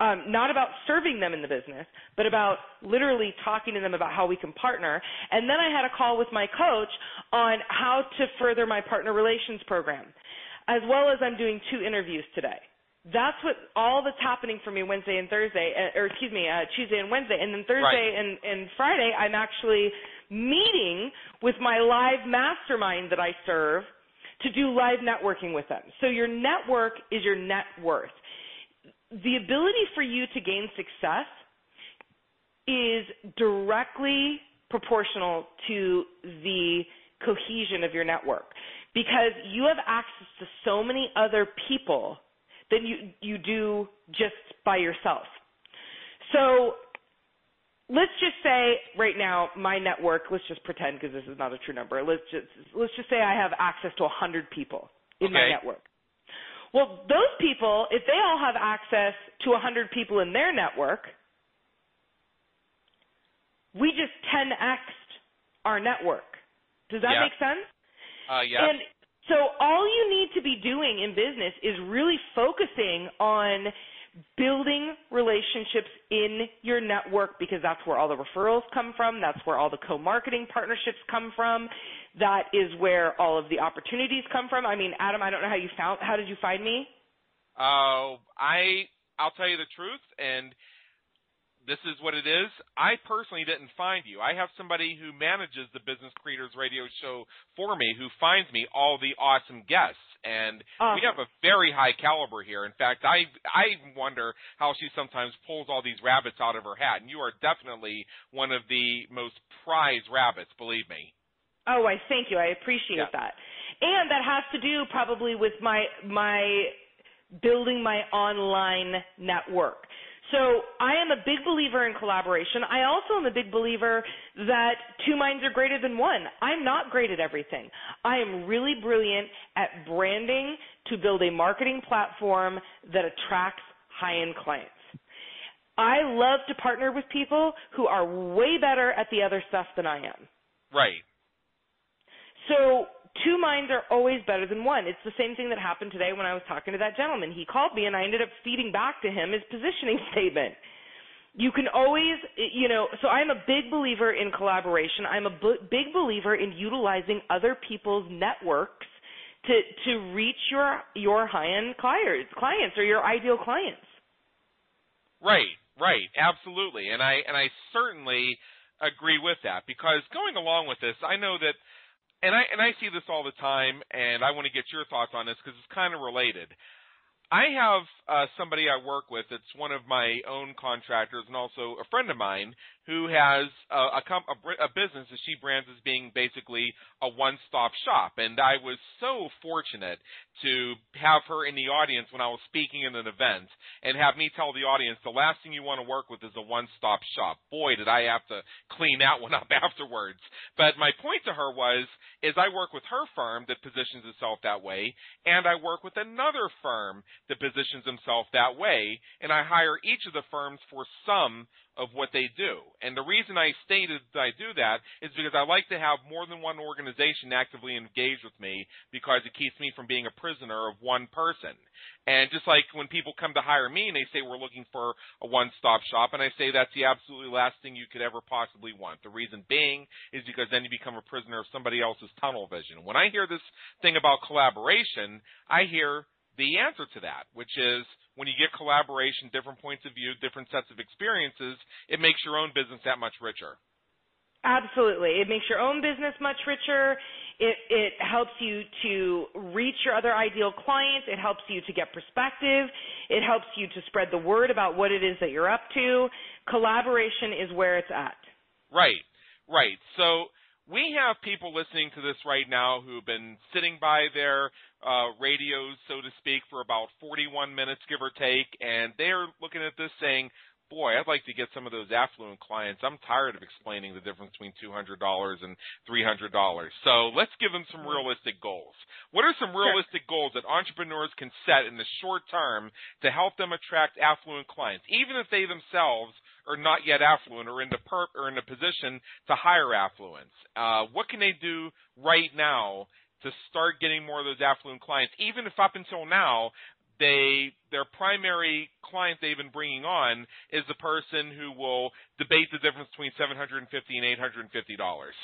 um, not about serving them in the business, but about literally talking to them about how we can partner. And then I had a call with my coach on how to further my partner relations program, as well as I'm doing two interviews today. That's what all that's happening for me Wednesday and Thursday, uh, or excuse me, uh, Tuesday and Wednesday, and then Thursday and, and Friday I'm actually meeting with my live mastermind that I serve to do live networking with them. So your network is your net worth. The ability for you to gain success is directly proportional to the cohesion of your network because you have access to so many other people than you you do just by yourself. So let's just say right now my network, let's just pretend because this is not a true number. Let's just let's just say I have access to 100 people in my network. Well, those people, if they all have access to 100 people in their network, we just 10x'd our network. Does that Yeah. make sense? Uh, yes. And so all you need to be doing in business is really focusing on building relationships in your network because that's where all the referrals come from. That's where all the co-marketing partnerships come from. That is where all of the opportunities come from. I mean, Adam, I don't know how you found, how did you find me? Uh, I I'll tell you the truth, and this is what it is. I personally didn't find you. I have somebody who manages the Business Creators Radio Show for me, who finds me all the awesome guests, and we have a very high caliber here. In fact, I I wonder how she sometimes pulls all these rabbits out of her hat, and you are definitely one of the most prized rabbits. Believe me. Oh, I thank you. I appreciate Yeah. that. And that has to do probably with my my building my online network. So I am a big believer in collaboration. I also am a big believer that two minds are greater than one. I'm not great at everything. I am really brilliant at branding to build a marketing platform that attracts high-end clients. I love to partner with people who are way better at the other stuff than I am. Right. So two minds are always better than one. It's the same thing that happened today when I was talking to that gentleman. He called me and I ended up feeding back to him his positioning statement. You can always, you know, so I'm a big believer in collaboration. I'm a big believer in utilizing other people's networks to to reach your your high-end clients, clients or your ideal clients. Right, right, absolutely. And I and I certainly agree with that because going along with this, I know that and I and I see this all the time, and I want to get your thoughts on this because it's kind of related. I have uh, somebody I work with that's one of my own contractors and also a friend of mine who has a, a, a, business that she brands as being basically a one-stop shop. And I was so fortunate to have her in the audience when I was speaking in an event and have me tell the audience the last thing you want to work with is a one-stop shop. Boy, did I have to clean that one up afterwards. But my point to her was, is I work with her firm that positions itself that way, and I work with another firm that positions himself that way, and I hire each of the firms for some of what they do. And the reason I stated that I do that is because I like to have more than one organization actively engaged with me because it keeps me from being a prisoner of one person. And just like when people come to hire me and they say we're looking for a one-stop shop, and I say that's the absolutely last thing you could ever possibly want. The reason being is because then you become a prisoner of somebody else's tunnel vision. When I hear this thing about collaboration, I hear the answer to that, which is when you get collaboration, different points of view, different sets of experiences, it makes your own business that much richer. Absolutely. It makes your own business much richer. It, it helps you to reach your other ideal clients. It helps you to get perspective. It helps you to spread the word about what it is that you're up to. Collaboration is where it's at. Right, right. So we have people listening to this right now who've been sitting by their uh, radios, so to speak, for about 41 minutes, give or take, and they're looking at this saying, boy, I'd like to get some of those affluent clients. I'm tired of explaining the difference between $200 and $300. So let's give them some realistic goals. What are some realistic sure. goals that entrepreneurs can set in the short term to help them attract affluent clients, even if they themselves are not yet affluent or in the per- or in a position to hire affluence? Uh, what can they do right now to start getting more of those affluent clients, even if up until now they their primary client they've been bringing on is the person who will debate the difference between 750 and 850 dollars.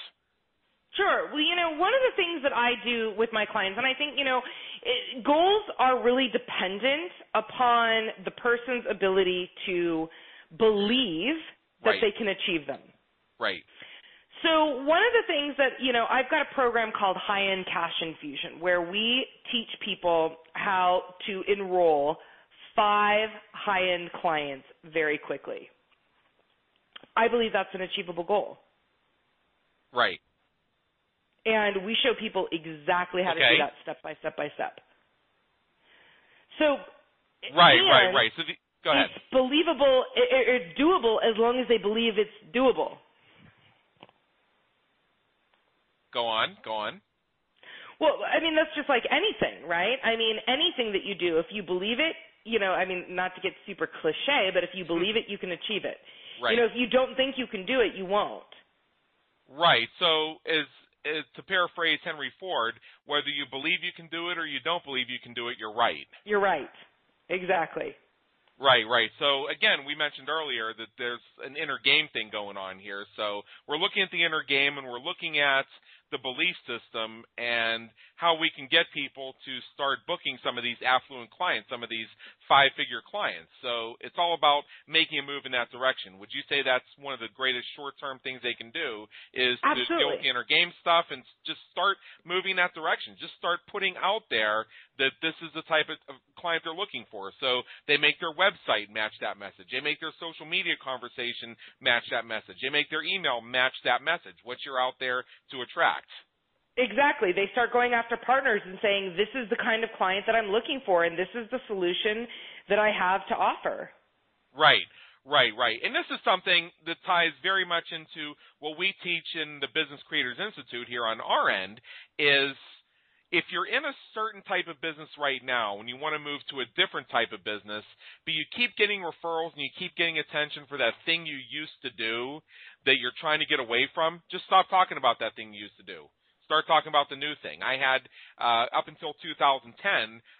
Sure. Well, you know, one of the things that I do with my clients, and I think, you know, it, goals are really dependent upon the person's ability to believe that right. they can achieve them. Right. So one of the things that, you know, I've got a program called High End Cash Infusion where we teach people how to enroll five high end clients very quickly. I believe that's an achievable goal. Right. And we show people exactly how okay. to do that step by step by step. So Right, right, right. So the, Go ahead. It's believable. It's doable as long as they believe it's doable. Go on. Go on. Well, I mean that's just like anything, right? I mean anything that you do, if you believe it, you know, I mean not to get super cliche, but if you believe it, you can achieve it. Right. You know, if you don't think you can do it, you won't. Right. So is to paraphrase Henry Ford, whether you believe you can do it or you don't believe you can do it, you're right. You're right. Exactly. Right, right. So again, we mentioned earlier that there's an inner game thing going on here. So we're looking at the inner game and we're looking at the belief system and how we can get people to start booking some of these affluent clients, some of these five figure clients. So it's all about making a move in that direction. Would you say that's one of the greatest short term things they can do is Absolutely. to deal with the inner game stuff and just start moving that direction. Just start putting out there that this is the type of client they're looking for. So they make their website match that message. They make their social media conversation match that message. They make their email match that message. What you're out there to attract. Exactly. They start going after partners and saying, this is the kind of client that I'm looking for and this is the solution that I have to offer. Right. Right, right. And this is something that ties very much into what we teach in the Business Creators Institute here on our end is if you're in a certain type of business right now and you want to move to a different type of business, but you keep getting referrals and you keep getting attention for that thing you used to do that you're trying to get away from, just stop talking about that thing you used to do start talking about the new thing. I had uh, up until 2010,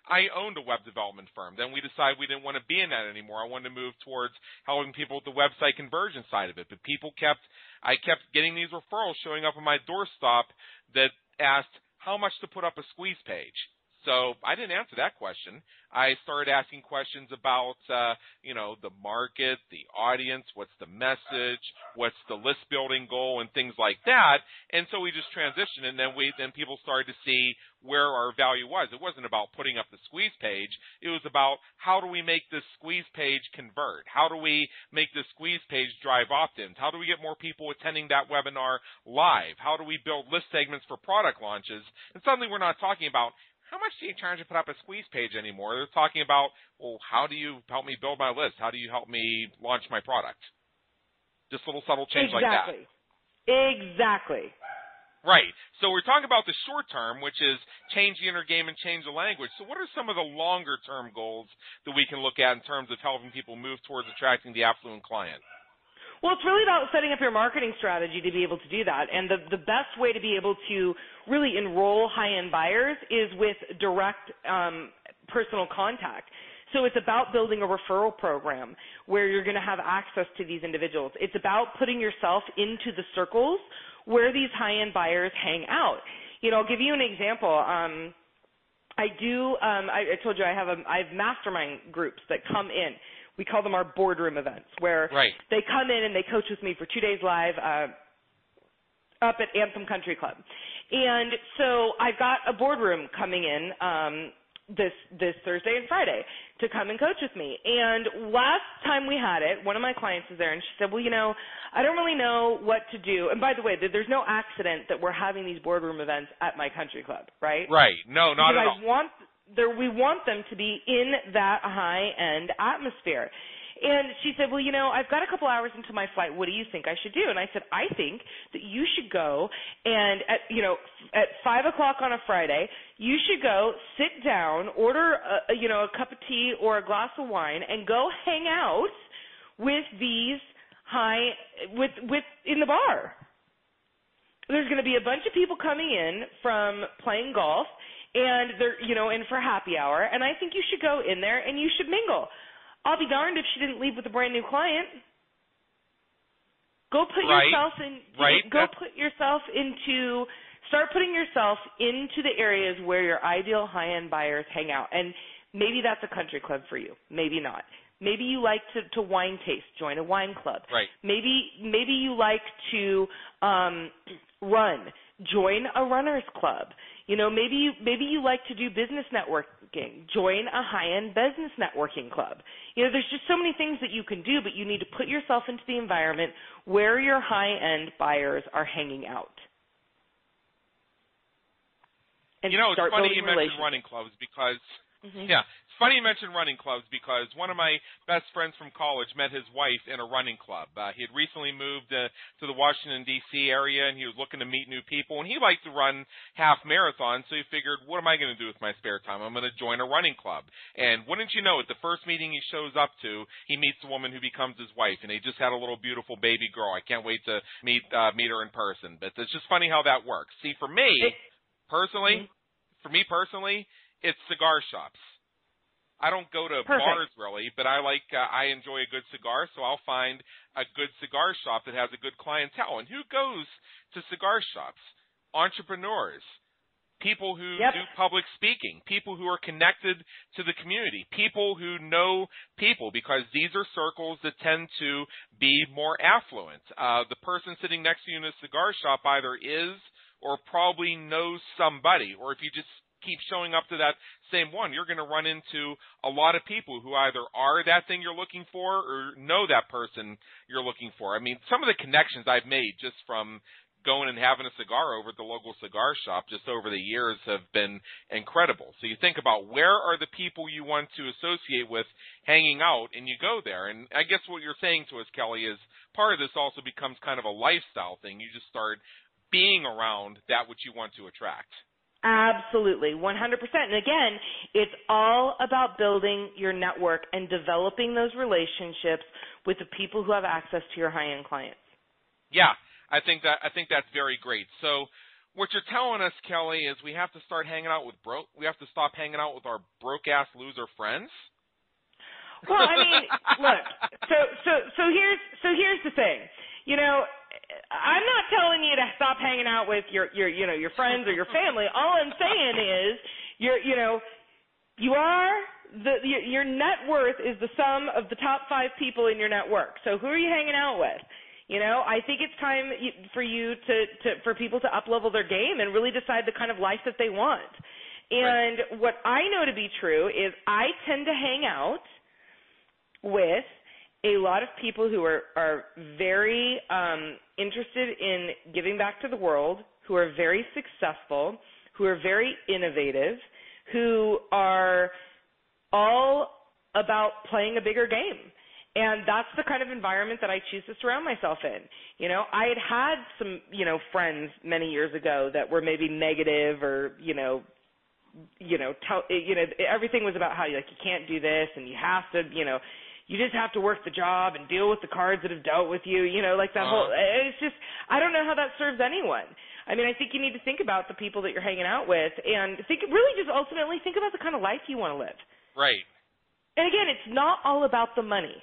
I owned a web development firm. Then we decided we didn't want to be in that anymore. I wanted to move towards helping people with the website conversion side of it. But people kept, I kept getting these referrals showing up on my doorstep that asked how much to put up a squeeze page. So I didn't answer that question. I started asking questions about, uh, you know, the market, the audience, what's the message, what's the list building goal, and things like that. And so we just transitioned, and then we then people started to see where our value was. It wasn't about putting up the squeeze page. It was about how do we make this squeeze page convert? How do we make this squeeze page drive opt-ins? How do we get more people attending that webinar live? How do we build list segments for product launches? And suddenly we're not talking about how much do you charge to put up a squeeze page anymore? They're talking about, well, how do you help me build my list? How do you help me launch my product? Just a little subtle change exactly. like that. Exactly. Exactly. Right. So we're talking about the short term, which is change the inner game and change the language. So what are some of the longer term goals that we can look at in terms of helping people move towards attracting the affluent client? Well, it's really about setting up your marketing strategy to be able to do that. And the, the best way to be able to really enroll high-end buyers is with direct um, personal contact. So it's about building a referral program where you're going to have access to these individuals. It's about putting yourself into the circles where these high-end buyers hang out. You know, I'll give you an example. Um, I do. Um, I, I told you I have a, I have mastermind groups that come in we call them our boardroom events, where right. they come in and they coach with me for two days live uh, up at Anthem Country Club. And so I've got a boardroom coming in um, this this Thursday and Friday to come and coach with me. And last time we had it, one of my clients was there, and she said, "Well, you know, I don't really know what to do." And by the way, there's no accident that we're having these boardroom events at my country club, right? Right. No, not because at all. Want there we want them to be in that high end atmosphere. And she said, Well, you know, I've got a couple hours into my flight. What do you think I should do? And I said, I think that you should go and at you know, at five o'clock on a Friday, you should go sit down, order a, you know, a cup of tea or a glass of wine and go hang out with these high with with in the bar. There's going to be a bunch of people coming in from playing golf and they're you know in for happy hour and i think you should go in there and you should mingle. I'll be darned if she didn't leave with a brand new client. Go put right. yourself in right. go That's... put yourself into start putting yourself into the areas where your ideal high end buyers hang out and maybe that's a country club for you maybe not. Maybe you like to, to wine taste join a wine club. Right. Maybe maybe you like to um run join a runners club you know, maybe you maybe you like to do business networking. Join a high-end business networking club. You know, there's just so many things that you can do, but you need to put yourself into the environment where your high-end buyers are hanging out. And you know, it's funny you mentioned running clubs because mm-hmm. yeah, funny you mentioned running clubs because one of my best friends from college met his wife in a running club. Uh, he had recently moved uh, to the Washington D.C. area and he was looking to meet new people and he liked to run half marathons. So he figured, what am I going to do with my spare time? I'm going to join a running club. And wouldn't you know it, the first meeting he shows up to, he meets a woman who becomes his wife and they just had a little beautiful baby girl. I can't wait to meet uh, meet her in person. But it's just funny how that works. See, for me personally, mm-hmm. for me personally, it's cigar shops I don't go to Perfect. bars really, but I like uh, I enjoy a good cigar, so I'll find a good cigar shop that has a good clientele. And who goes to cigar shops? Entrepreneurs, people who yep. do public speaking, people who are connected to the community, people who know people, because these are circles that tend to be more affluent. Uh, the person sitting next to you in a cigar shop either is or probably knows somebody, or if you just keep showing up to that same one, you're going to run into a lot of people who either are that thing you're looking for or know that person you're looking for. I mean, some of the connections I've made just from going and having a cigar over at the local cigar shop just over the years have been incredible. So you think about where are the people you want to associate with hanging out, and you go there. And I guess what you're saying to us, Kelly, is part of this also becomes kind of a lifestyle thing. You just start being around that which you want to attract. Absolutely, 100%. And again, it's all about building your network and developing those relationships with the people who have access to your high-end clients. Yeah, I think that I think that's very great. So what you're telling us, Kelly, is we have to start hanging out with broke. We have to stop hanging out with our broke ass loser friends. Well, I mean, look. So so so here's so here's the thing. You know, I'm not telling you to stop hanging out with your your you know your friends or your family. All I'm saying is you're you know you are the your, your net worth is the sum of the top five people in your network. So who are you hanging out with? You know, I think it's time for you to, to for people to up level their game and really decide the kind of life that they want. And right. what I know to be true is I tend to hang out with a lot of people who are are very um, interested in giving back to the world, who are very successful, who are very innovative, who are all about playing a bigger game. And that's the kind of environment that I choose to surround myself in. You know, I had had some, you know, friends many years ago that were maybe negative or, you know, you know, tell, you know, everything was about how like you can't do this and you have to, you know, you just have to work the job and deal with the cards that have dealt with you, you know, like that uh whole it's just I don't know how that serves anyone. I mean, I think you need to think about the people that you're hanging out with and think really just ultimately think about the kind of life you want to live. Right. And again, it's not all about the money.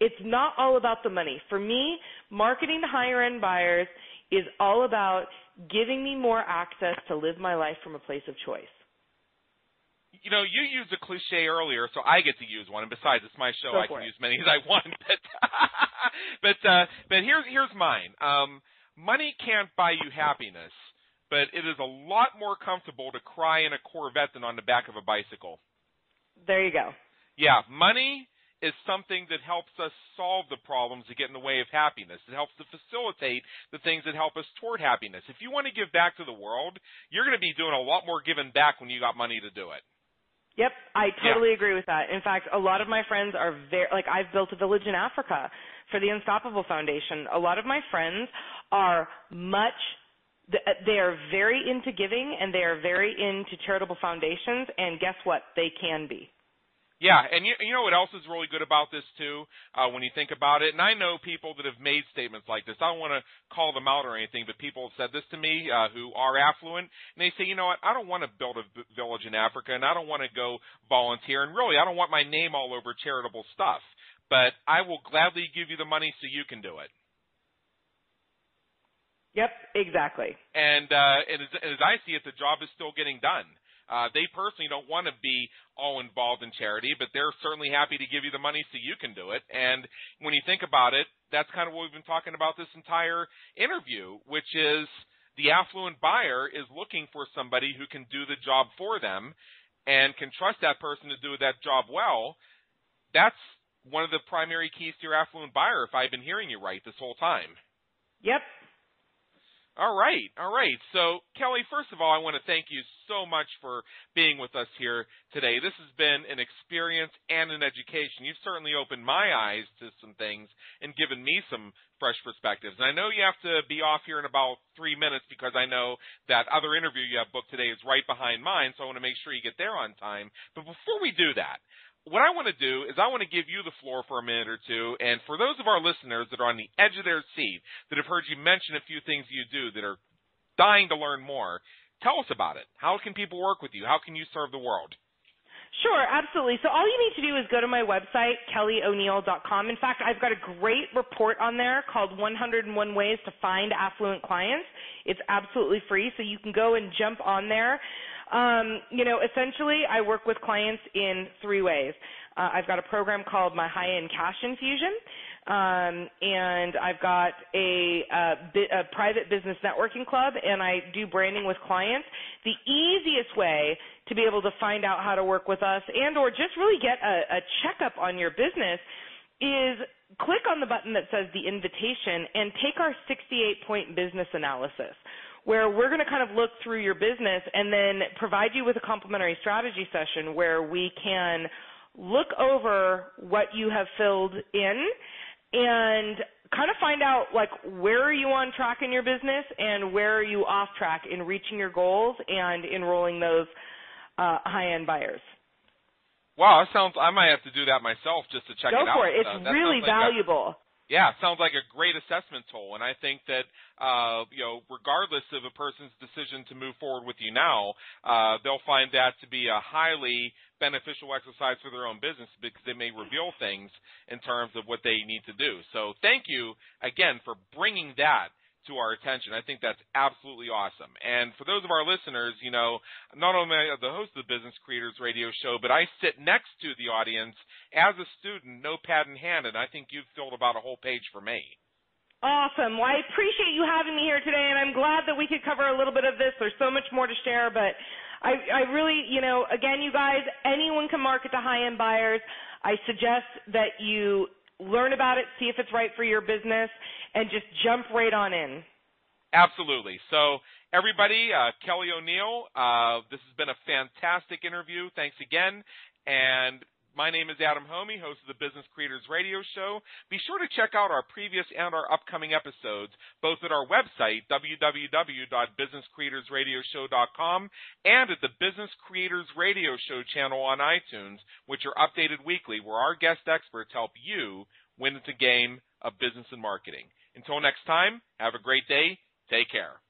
It's not all about the money. For me, marketing to higher end buyers is all about giving me more access to live my life from a place of choice you know, you used a cliche earlier, so I get to use one. And besides, it's my show; Go I can it. use many as I want. But but uh, but here's here's mine. Um, money can't buy you happiness, but it is a lot more comfortable to cry in a Corvette than on the back of a bicycle. There you go. Yeah, money is something that helps us solve the problems that get in the way of happiness. It helps to facilitate the things that help us toward happiness. If you want to give back to the world, you're going to be doing a lot more giving back when you got money to do it. Yep, I totally yeah. agree with that. In fact, a lot of my friends are very like I've built a village in Africa for the Unstoppable Foundation. A lot of my friends are much uh, they are very into giving and they are very into charitable foundations and guess what? They can be. Yeah, and you, you know what else is really good about this too, uh, when you think about it. And I know people that have made statements like this. I don't want to call them out or anything, but people have said this to me uh, who are affluent, and they say, you know what? I don't want to build a v- village in Africa, and I don't want to go volunteer, and really, I don't want my name all over charitable stuff. But I will gladly give you the money so you can do it. Yep, exactly. And uh, and as, as I see it, the job is still getting done. Uh, they personally don't want to be all involved in charity, but they're certainly happy to give you the money so you can do it. And when you think about it, that's kind of what we've been talking about this entire interview, which is the affluent buyer is looking for somebody who can do the job for them and can trust that person to do that job well. That's one of the primary keys to your affluent buyer, if I've been hearing you right this whole time. Yep, all right, all right. So, Kelly, first of all, I want to thank you so much for being with us here today. This has been an experience and an education. You've certainly opened my eyes to some things and given me some fresh perspectives. And I know you have to be off here in about three minutes because I know that other interview you have booked today is right behind mine, so I want to make sure you get there on time. But before we do that, what I want to do is I want to give you the floor for a minute or two, and for those of our listeners that are on the edge of their seat, that have heard you mention a few things you do, that are dying to learn more, tell us about it. How can people work with you? How can you serve the world? Sure, absolutely. So all you need to do is go to my website, kellyoneil.com. In fact, I've got a great report on there called 101 Ways to Find Affluent Clients. It's absolutely free, so you can go and jump on there. Um, you know, essentially, I work with clients in three ways. Uh, I've got a program called my High End Cash Infusion, um, and I've got a, a, a private business networking club, and I do branding with clients. The easiest way to be able to find out how to work with us and or just really get a, a checkup on your business is click on the button that says the invitation and take our 68 point business analysis where we're going to kind of look through your business and then provide you with a complimentary strategy session where we can look over what you have filled in and kind of find out like where are you on track in your business and where are you off track in reaching your goals and enrolling those uh, high end buyers. Wow, that sounds. I might have to do that myself just to check Go it out. for it. It's uh, really valuable. Yeah, sounds like a great assessment tool, and I think that uh, you know, regardless of a person's decision to move forward with you now, uh, they'll find that to be a highly beneficial exercise for their own business because they may reveal things in terms of what they need to do. So, thank you again for bringing that to our attention. I think that's absolutely awesome. And for those of our listeners, you know, not only am I the host of the Business Creators Radio Show, but I sit next to the audience as a student, notepad in hand, and I think you've filled about a whole page for me. Awesome. Well, I appreciate you having me here today, and I'm glad that we could cover a little bit of this. There's so much more to share, but I, I really, you know, again, you guys, anyone can market to high-end buyers. I suggest that you learn about it, see if it's right for your business, and just jump right on in. Absolutely. So, everybody, uh, Kelly O'Neil, uh, this has been a fantastic interview. Thanks again. And my name is Adam Hommey, host of the Business Creators Radio Show. Be sure to check out our previous and our upcoming episodes, both at our website, www.businesscreatorsradioshow.com, and at the Business Creators Radio Show channel on iTunes, which are updated weekly, where our guest experts help you win the game of business and marketing. Until next time, have a great day. Take care.